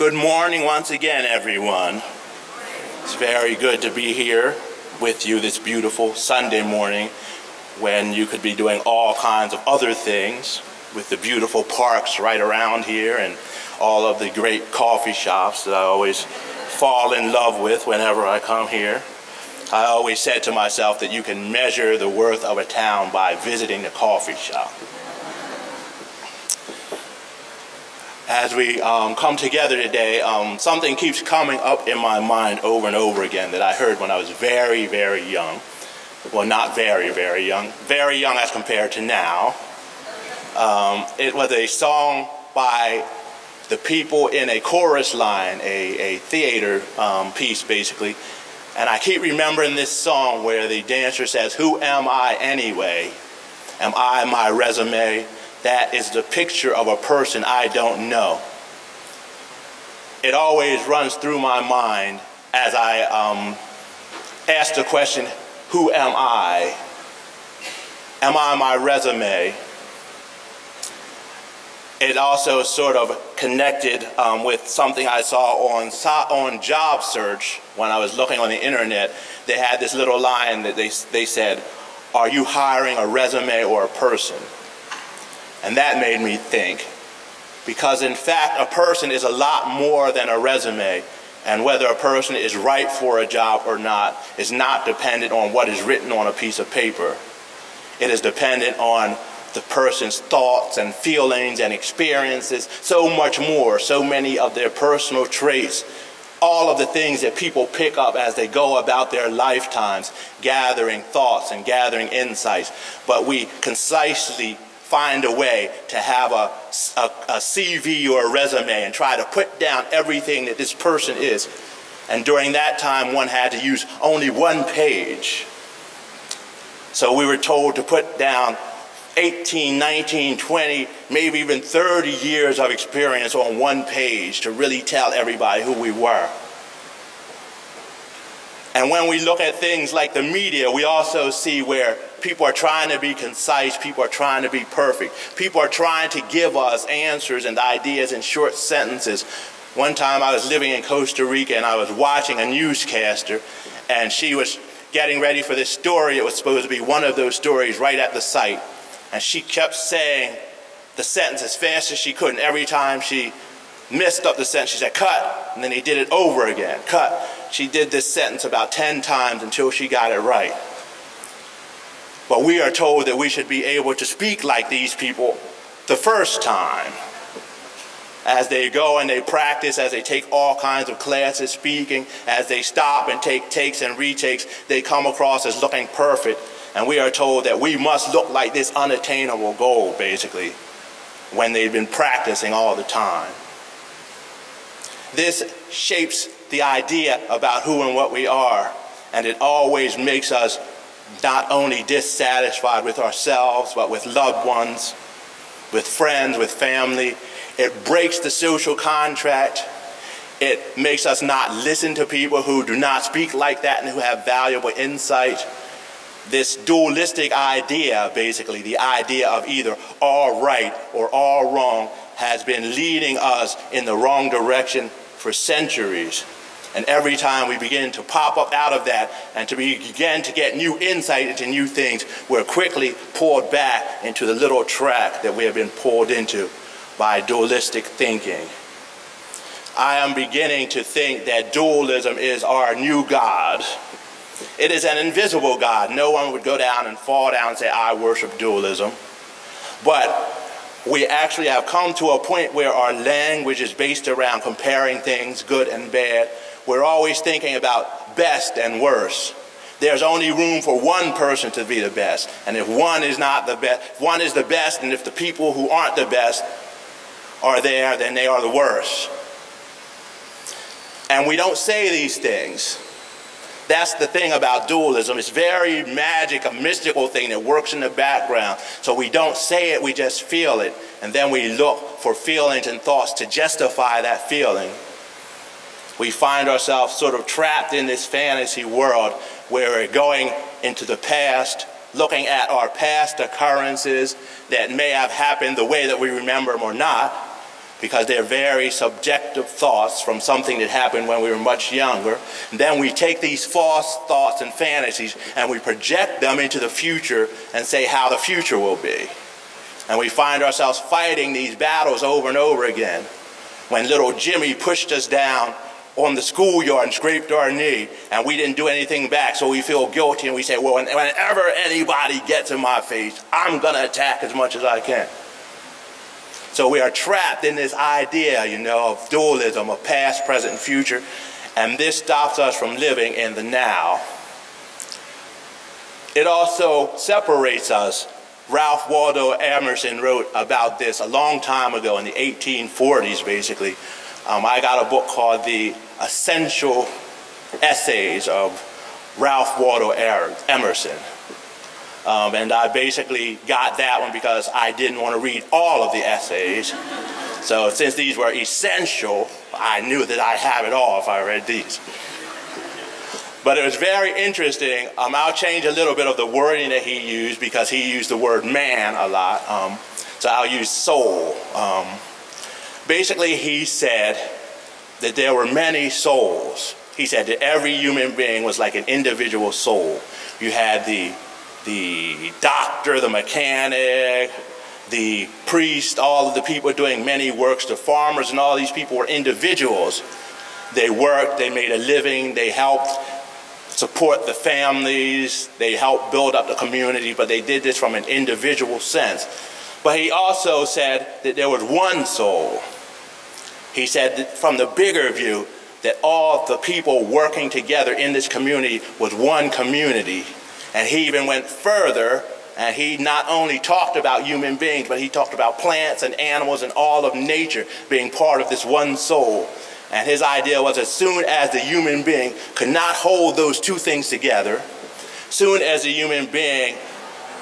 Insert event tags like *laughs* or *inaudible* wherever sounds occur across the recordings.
Good morning once again, everyone. It's very good to be here with you this beautiful Sunday morning when you could be doing all kinds of other things with the beautiful parks right around here and all of the great coffee shops that I always fall in love with whenever I come here. I always said to myself that you can measure the worth of a town by visiting the coffee shop. As we um, come together today, um, something keeps coming up in my mind over and over again that I heard when I was very, very young. Well, not very, very young, very young as compared to now. Um, it was a song by the people in a chorus line, a, a theater um, piece basically. And I keep remembering this song where the dancer says, Who am I anyway? Am I my resume? That is the picture of a person I don't know. It always runs through my mind as I um, ask the question, Who am I? Am I my resume? It also sort of connected um, with something I saw on, on Job Search when I was looking on the internet. They had this little line that they, they said, Are you hiring a resume or a person? And that made me think. Because in fact, a person is a lot more than a resume. And whether a person is right for a job or not is not dependent on what is written on a piece of paper. It is dependent on the person's thoughts and feelings and experiences, so much more, so many of their personal traits, all of the things that people pick up as they go about their lifetimes, gathering thoughts and gathering insights. But we concisely find a way to have a, a, a, CV or a resume and try to put down everything that this person is. And during that time, one had to use only one page. So we were told to put down 18, 19, 20, maybe even 30 years of experience on one page to really tell everybody who we were. And when we look at things like the media, we also see where people are trying to be concise, people are trying to be perfect, people are trying to give us answers and ideas in short sentences. One time I was living in Costa Rica and I was watching a newscaster, and she was getting ready for this story. It was supposed to be one of those stories right at the site. And she kept saying the sentence as fast as she could. And every time she messed up the sentence, she said, cut. And then he did it over again, cut. She did this sentence about 10 times until she got it right. But we are told that we should be able to speak like these people the first time. As they go and they practice, as they take all kinds of classes speaking, as they stop and take takes and retakes, they come across as looking perfect. And we are told that we must look like this unattainable goal, basically, when they've been practicing all the time. This shapes the idea about who and what we are, and it always makes us not only dissatisfied with ourselves, but with loved ones, with friends, with family. It breaks the social contract. It makes us not listen to people who do not speak like that and who have valuable insight. This dualistic idea, basically, the idea of either all right or all wrong, has been leading us in the wrong direction for centuries. And every time we begin to pop up out of that and to begin to get new insight into new things, we're quickly pulled back into the little track that we have been pulled into by dualistic thinking. I am beginning to think that dualism is our new God. It is an invisible God. No one would go down and fall down and say, I worship dualism. But we actually have come to a point where our language is based around comparing things, good and bad. We're always thinking about best and worst. There's only room for one person to be the best. And if one is not the best, one is the best, and if the people who aren't the best are there, then they are the worst. And we don't say these things. That's the thing about dualism. It's very magic, a mystical thing that works in the background. So we don't say it, we just feel it. And then we look for feelings and thoughts to justify that feeling. We find ourselves sort of trapped in this fantasy world where we're going into the past, looking at our past occurrences that may have happened the way that we remember them or not, because they're very subjective thoughts from something that happened when we were much younger. And then we take these false thoughts and fantasies and we project them into the future and say how the future will be. And we find ourselves fighting these battles over and over again. When little Jimmy pushed us down on the schoolyard and scraped our knee, and we didn't do anything back, so we feel guilty and we say, Well, whenever anybody gets in my face, I'm going to attack as much as I can. So we are trapped in this idea, you know, of dualism, of past, present, and future, and this stops us from living in the now. It also separates us. Ralph Waldo Emerson wrote about this a long time ago in the 1840s, basically. Um, I got a book called The Essential Essays of Ralph Waldo Emerson. Um, and I basically got that one because I didn't want to read all of the essays. So since these were essential, I knew that I'd have it all if I read these. But it was very interesting. Um, I'll change a little bit of the wording that he used because he used the word man a lot. Um, so I'll use soul. Um, basically, he said that there were many souls. He said that every human being was like an individual soul. You had the the doctor, the mechanic, the priest, all of the people doing many works, the farmers, and all these people were individuals. They worked, they made a living, they helped support the families, they helped build up the community, but they did this from an individual sense. But he also said that there was one soul. He said from the bigger view, that all the people working together in this community was one community and he even went further and he not only talked about human beings, but he talked about plants and animals and all of nature being part of this one soul. And his idea was as soon as the human being could not hold those two things together, soon as the human being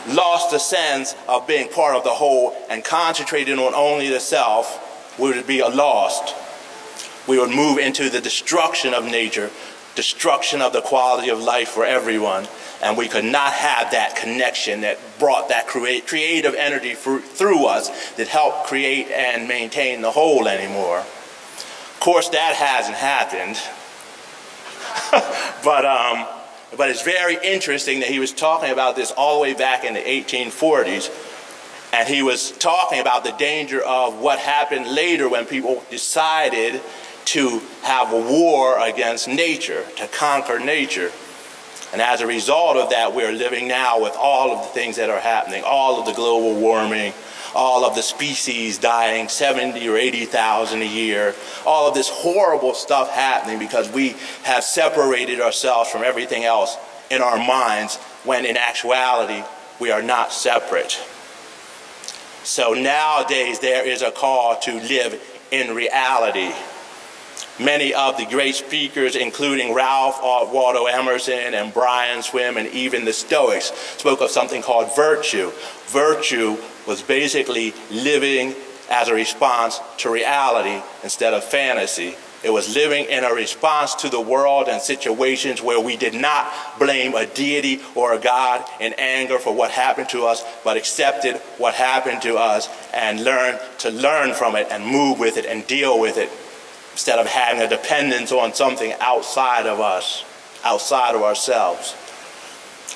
lost the sense of being part of the whole and concentrated on only the self, we would be lost. We would move into the destruction of nature, destruction of the quality of life for everyone, and we could not have that connection that brought that create, creative energy for, through us that helped create and maintain the whole anymore. Of course, that hasn't happened. *laughs* but, um, but it's very interesting that he was talking about this all the way back in the 1840s. And he was talking about the danger of what happened later when people decided to have a war against nature, to conquer nature. And as a result of that, we're living now with all of the things that are happening, all of the global warming, all of the species dying 70 or 80,000 a year, all of this horrible stuff happening because we have separated ourselves from everything else in our minds when in actuality we are not separate. So nowadays there is a call to live in reality Many of the great speakers, including Ralph Waldo Emerson and Brian Swimme and even the Stoics, spoke of something called virtue. Virtue was basically living as a response to reality instead of fantasy. It was living in a response to the world and situations where we did not blame a deity or a God in anger for what happened to us, but accepted what happened to us and learned to learn from it and move with it and deal with it instead of having a dependence on something outside of us, outside of ourselves.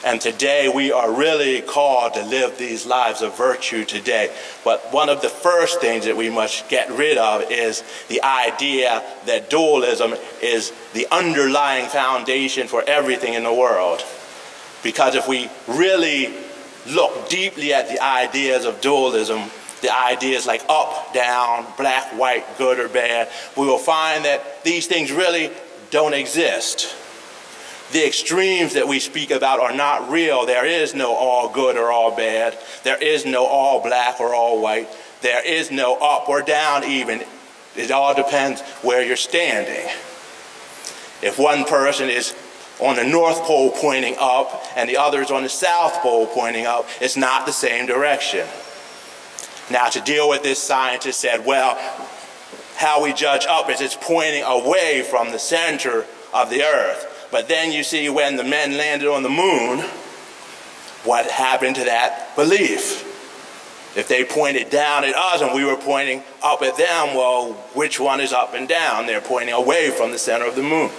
And today we are really called to live these lives of virtue today. But one of the first things that we must get rid of is the idea that dualism is the underlying foundation for everything in the world. Because if we really look deeply at the ideas of dualism, the ideas like up, down, black, white, good or bad, we will find that these things really don't exist. The extremes that we speak about are not real. There is no all good or all bad. There is no all black or all white. There is no up or down, even. It all depends where you're standing. If one person is on the North Pole pointing up and the other is on the South Pole pointing up, it's not the same direction. Now, to deal with this, scientists said, well, how we judge up is it's pointing away from the center of the earth. But then you see when the men landed on the moon, what happened to that belief? If they pointed down at us and we were pointing up at them, well, which one is up and down? They're pointing away from the center of the moon.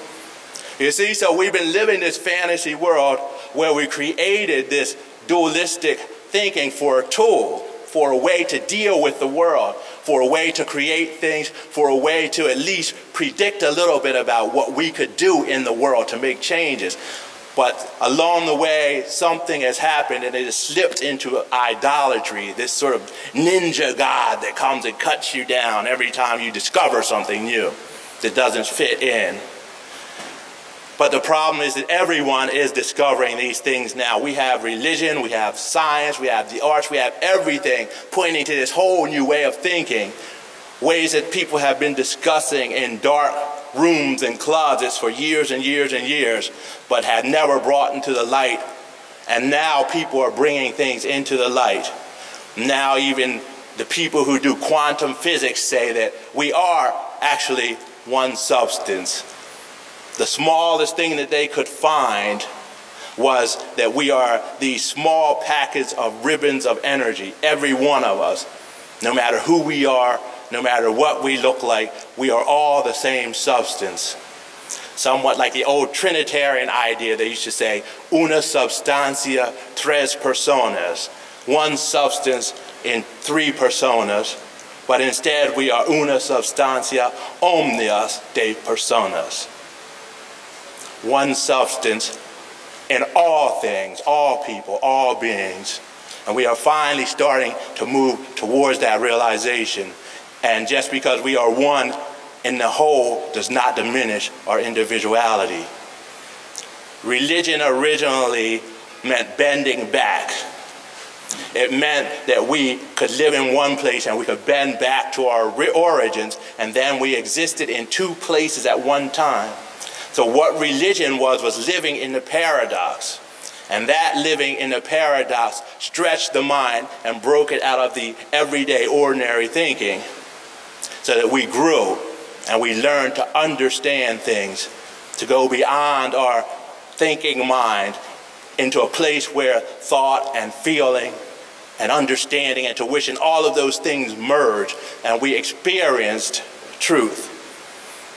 You see, so we've been living this fantasy world where we created this dualistic thinking for a tool, for a way to deal with the world, for a way to create things, for a way to at least predict a little bit about what we could do in the world to make changes. But along the way, something has happened and it has slipped into idolatry, this sort of ninja god that comes and cuts you down every time you discover something new that doesn't fit in. But the problem is that everyone is discovering these things now. We have religion, we have science, we have the arts, we have everything pointing to this whole new way of thinking, ways that people have been discussing in dark rooms and closets for years and years and years, but had never brought into the light. And now people are bringing things into the light. Now, even the people who do quantum physics say that we are actually one substance. The smallest thing that they could find was that we are these small packets of ribbons of energy, every one of us, no matter who we are, no matter what we look like, we are all the same substance. Somewhat like the old Trinitarian idea, they used to say, una substancia, tres personas, one substance in three personas, but instead we are una substancia omnias de personas. One substance in all things, all people, all beings. And we are finally starting to move towards that realization and just because we are one in the whole does not diminish our individuality. Religion originally meant bending back. It meant that we could live in one place and we could bend back to our origins, and then we existed in two places at one time. So, what religion was, was living in the paradox. And that living in the paradox stretched the mind and broke it out of the everyday, ordinary thinking so that we grew and we learned to understand things, to go beyond our thinking mind into a place where thought and feeling and understanding and tuition, all of those things merge, and we experienced truth.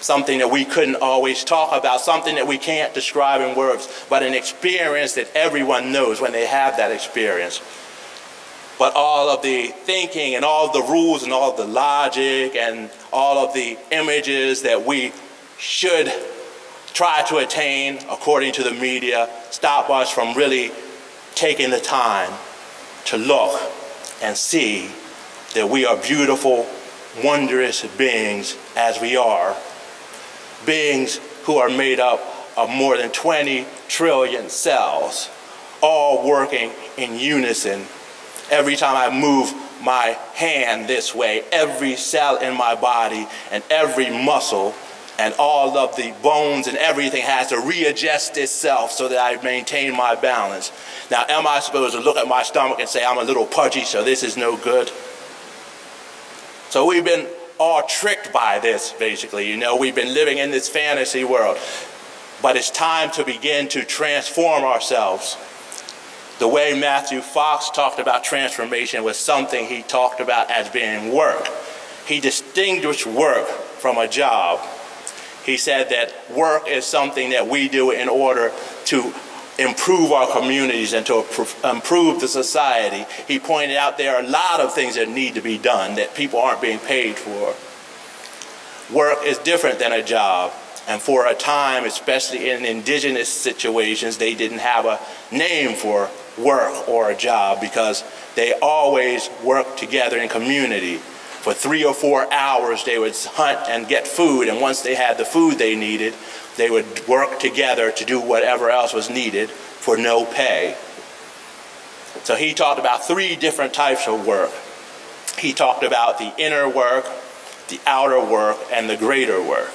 Something that we couldn't always talk about, something that we can't describe in words, but an experience that everyone knows when they have that experience but all of the thinking and all the rules and all the logic and all of the images that we should try to attain according to the media stop us from really taking the time to look and see that we are beautiful, wondrous beings as we are. Beings who are made up of more than 20 trillion cells, all working in unison Every time I move my hand this way, every cell in my body and every muscle and all of the bones and everything has to readjust itself so that I maintain my balance. Now, am I supposed to look at my stomach and say I'm a little pudgy, so this is no good? So we've been all tricked by this, basically. You know, we've been living in this fantasy world. But it's time to begin to transform ourselves the way Matthew Fox talked about transformation was something he talked about as being work. He distinguished work from a job. He said that work is something that we do in order to improve our communities and to improve the society. He pointed out there are a lot of things that need to be done that people aren't being paid for. Work is different than a job. And for a time, especially in indigenous situations, they didn't have a name for work or a job because they always worked together in community. For three or four hours, they would hunt and get food, and once they had the food they needed, they would work together to do whatever else was needed for no pay. So he talked about three different types of work. He talked about the inner work, the outer work, and the greater work.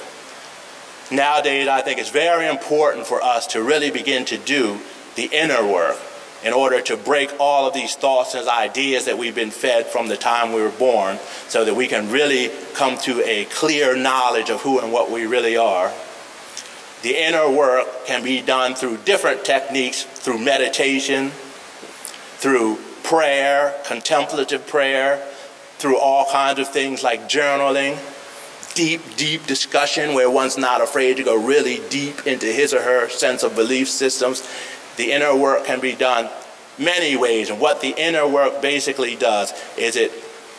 Nowadays, I think it's very important for us to really begin to do the inner work in order to break all of these thoughts and ideas that we've been fed from the time we were born so that we can really come to a clear knowledge of who and what we really are. The inner work can be done through different techniques, through meditation, through prayer, contemplative prayer, through all kinds of things like journaling, deep, deep discussion where one's not afraid to go really deep into his or her sense of belief systems. The inner work can be done many ways. And what the inner work basically does is it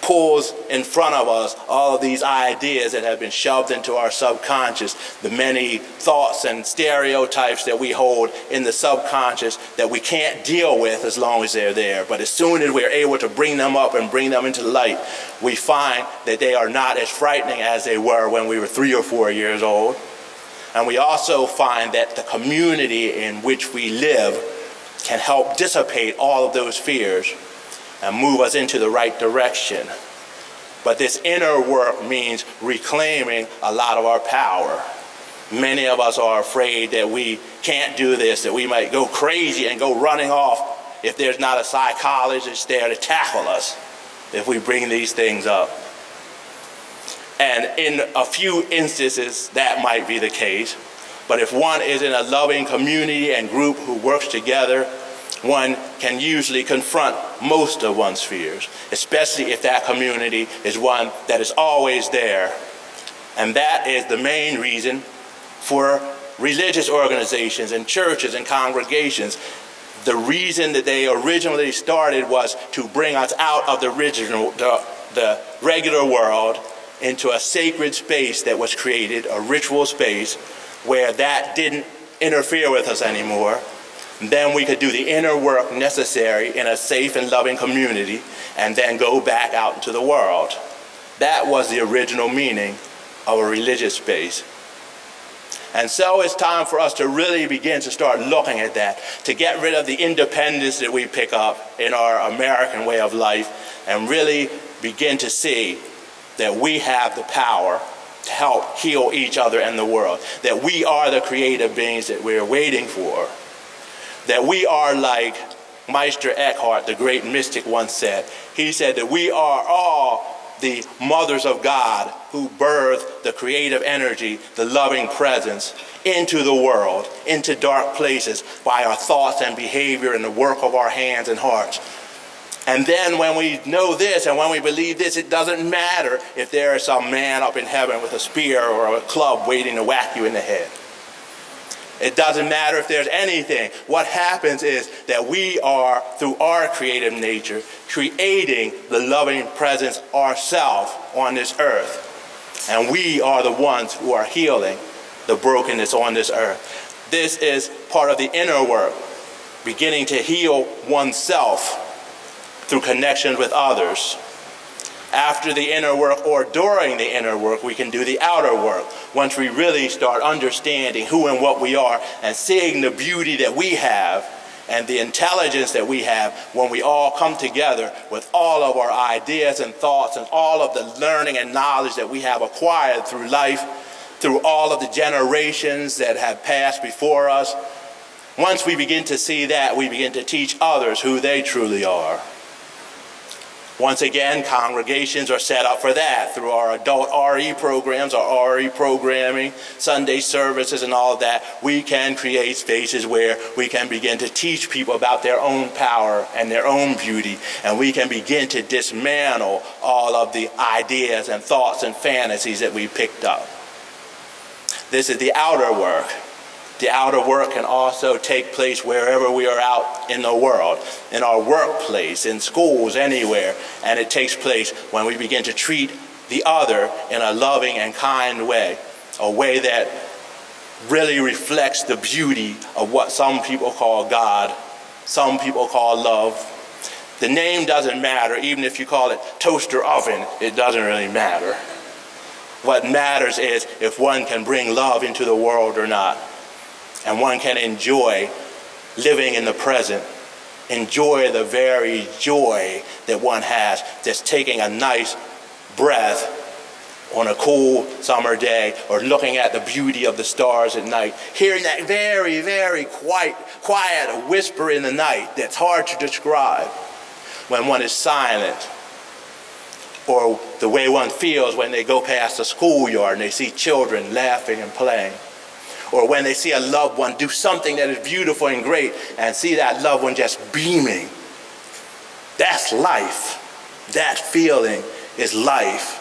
pulls in front of us all of these ideas that have been shoved into our subconscious, the many thoughts and stereotypes that we hold in the subconscious that we can't deal with as long as they're there. But as soon as we're able to bring them up and bring them into the light, we find that they are not as frightening as they were when we were three or four years old. And we also find that the community in which we live can help dissipate all of those fears and move us into the right direction. But this inner work means reclaiming a lot of our power. Many of us are afraid that we can't do this, that we might go crazy and go running off if there's not a psychologist there to tackle us if we bring these things up. And in a few instances, that might be the case. But if one is in a loving community and group who works together one can usually confront most of one's fears, especially if that community is one that is always there. And that is the main reason for religious organizations and churches and congregations. The reason that they originally started was to bring us out of the original, the, the regular world into a sacred space that was created, a ritual space where that didn't interfere with us anymore then we could do the inner work necessary in a safe and loving community and then go back out into the world. That was the original meaning of a religious space. And so it's time for us to really begin to start looking at that, to get rid of the independence that we pick up in our American way of life and really begin to see that we have the power to help heal each other and the world, that we are the creative beings that we're waiting for that we are like Meister Eckhart, the great mystic, once said. He said that we are all the mothers of God who birth the creative energy, the loving presence into the world, into dark places by our thoughts and behavior and the work of our hands and hearts. And then when we know this and when we believe this, it doesn't matter if there is some man up in heaven with a spear or a club waiting to whack you in the head. It doesn't matter if there's anything. What happens is that we are, through our creative nature, creating the loving presence ourselves on this earth. And we are the ones who are healing the brokenness on this earth. This is part of the inner work, beginning to heal oneself through connection with others after the inner work or during the inner work, we can do the outer work. Once we really start understanding who and what we are and seeing the beauty that we have and the intelligence that we have when we all come together with all of our ideas and thoughts and all of the learning and knowledge that we have acquired through life, through all of the generations that have passed before us. Once we begin to see that, we begin to teach others who they truly are. Once again, congregations are set up for that through our adult RE programs, our RE programming, Sunday services, and all of that. We can create spaces where we can begin to teach people about their own power and their own beauty, and we can begin to dismantle all of the ideas and thoughts and fantasies that we picked up. This is the outer work. The outer work can also take place wherever we are out in the world, in our workplace, in schools, anywhere. And it takes place when we begin to treat the other in a loving and kind way, a way that really reflects the beauty of what some people call God, some people call love. The name doesn't matter, even if you call it toaster oven, it doesn't really matter. What matters is if one can bring love into the world or not and one can enjoy living in the present, enjoy the very joy that one has just taking a nice breath on a cool summer day or looking at the beauty of the stars at night, hearing that very, very quiet, quiet whisper in the night that's hard to describe when one is silent. Or the way one feels when they go past the schoolyard and they see children laughing and playing or when they see a loved one do something that is beautiful and great and see that loved one just beaming. That's life. That feeling is life.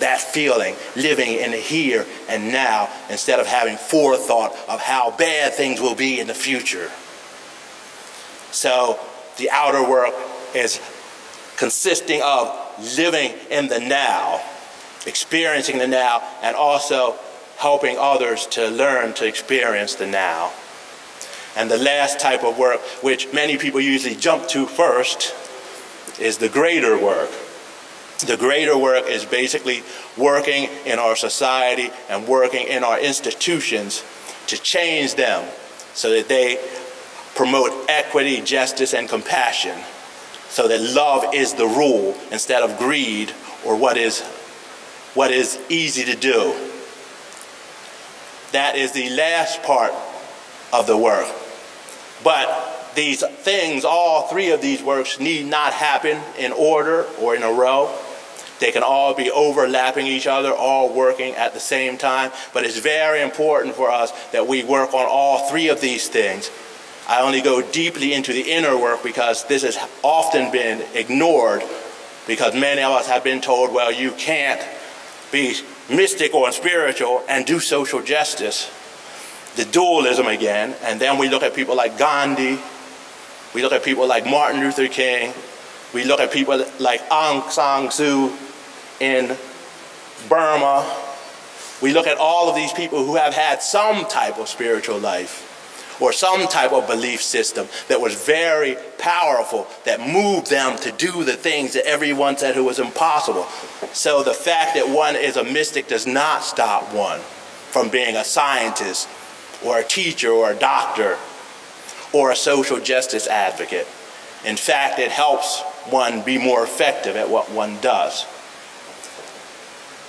That feeling, living in the here and now instead of having forethought of how bad things will be in the future. So the outer work is consisting of living in the now, experiencing the now, and also helping others to learn to experience the now. And the last type of work, which many people usually jump to first, is the greater work. The greater work is basically working in our society and working in our institutions to change them so that they promote equity, justice, and compassion, so that love is the rule instead of greed or what is, what is easy to do. That is the last part of the work. But these things, all three of these works, need not happen in order or in a row. They can all be overlapping each other, all working at the same time. But it's very important for us that we work on all three of these things. I only go deeply into the inner work because this has often been ignored because many of us have been told, well, you can't be mystic or spiritual and do social justice. The dualism again. And then we look at people like Gandhi we look at people like Martin Luther King. We look at people like Aung San Suu in Burma. We look at all of these people who have had some type of spiritual life or some type of belief system that was very powerful, that moved them to do the things that everyone said who was impossible. So the fact that one is a mystic does not stop one from being a scientist or a teacher or a doctor or a social justice advocate. In fact, it helps one be more effective at what one does.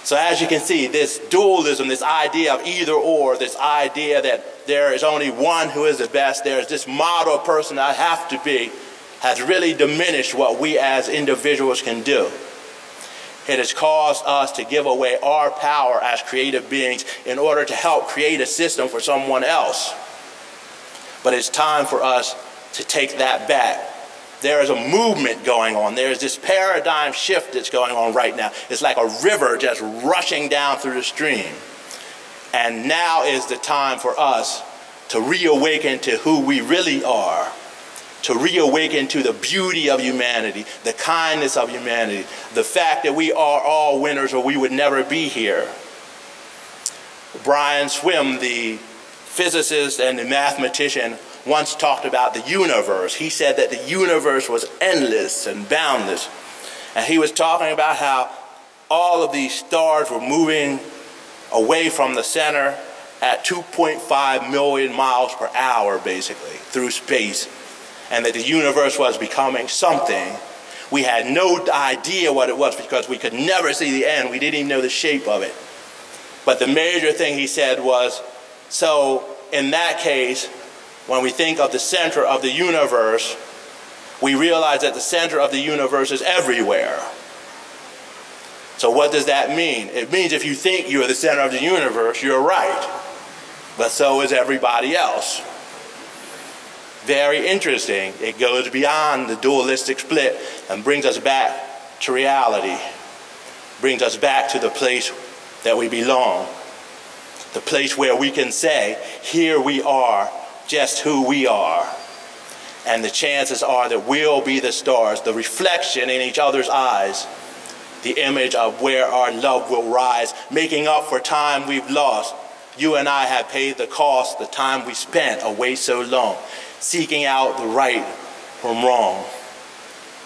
So, as you can see, this dualism, this idea of either or, this idea that there is only one who is the best, there's this model person I have to be, has really diminished what we as individuals can do. It has caused us to give away our power as creative beings in order to help create a system for someone else. But it's time for us to take that back. There is a movement going on. There is this paradigm shift that's going on right now. It's like a river just rushing down through the stream. And now is the time for us to reawaken to who we really are, to reawaken to the beauty of humanity, the kindness of humanity, the fact that we are all winners or we would never be here. Brian Swimme, the physicist and the mathematician once talked about the universe. He said that the universe was endless and boundless. And he was talking about how all of these stars were moving away from the center at 2.5 million miles per hour, basically, through space. And that the universe was becoming something. We had no idea what it was because we could never see the end. We didn't even know the shape of it. But the major thing he said was so, in that case, when we think of the center of the universe, we realize that the center of the universe is everywhere. So, what does that mean? It means if you think you're the center of the universe, you're right. But so is everybody else. Very interesting. It goes beyond the dualistic split and brings us back to reality, brings us back to the place that we belong the place where we can say, Here we are, just who we are. And the chances are that we'll be the stars, the reflection in each other's eyes, the image of where our love will rise, making up for time we've lost. You and I have paid the cost, the time we spent away so long, seeking out the right from wrong.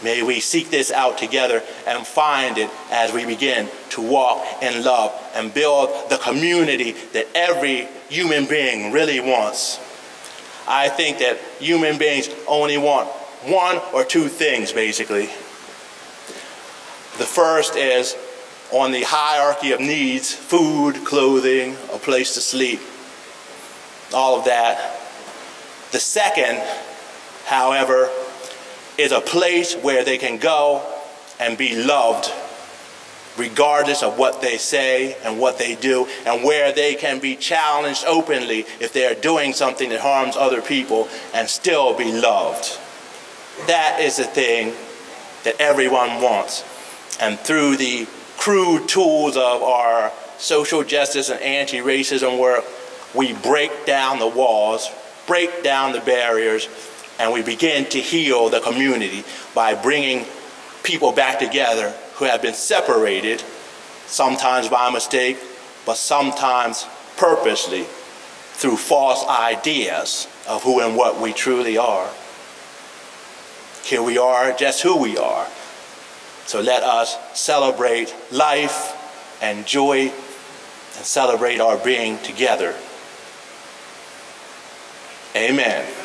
May we seek this out together and find it as we begin to walk in love and build the community that every human being really wants. I think that human beings only want one or two things, basically. The first is on the hierarchy of needs food, clothing, a place to sleep, all of that. The second, however, is a place where they can go and be loved regardless of what they say and what they do, and where they can be challenged openly if they are doing something that harms other people and still be loved. That is the thing that everyone wants. And through the crude tools of our social justice and anti racism work, we break down the walls, break down the barriers, and we begin to heal the community by bringing people back together who have been separated, sometimes by mistake, but sometimes purposely through false ideas of who and what we truly are. Here we are, just who we are. So let us celebrate life and joy and celebrate our being together. Amen.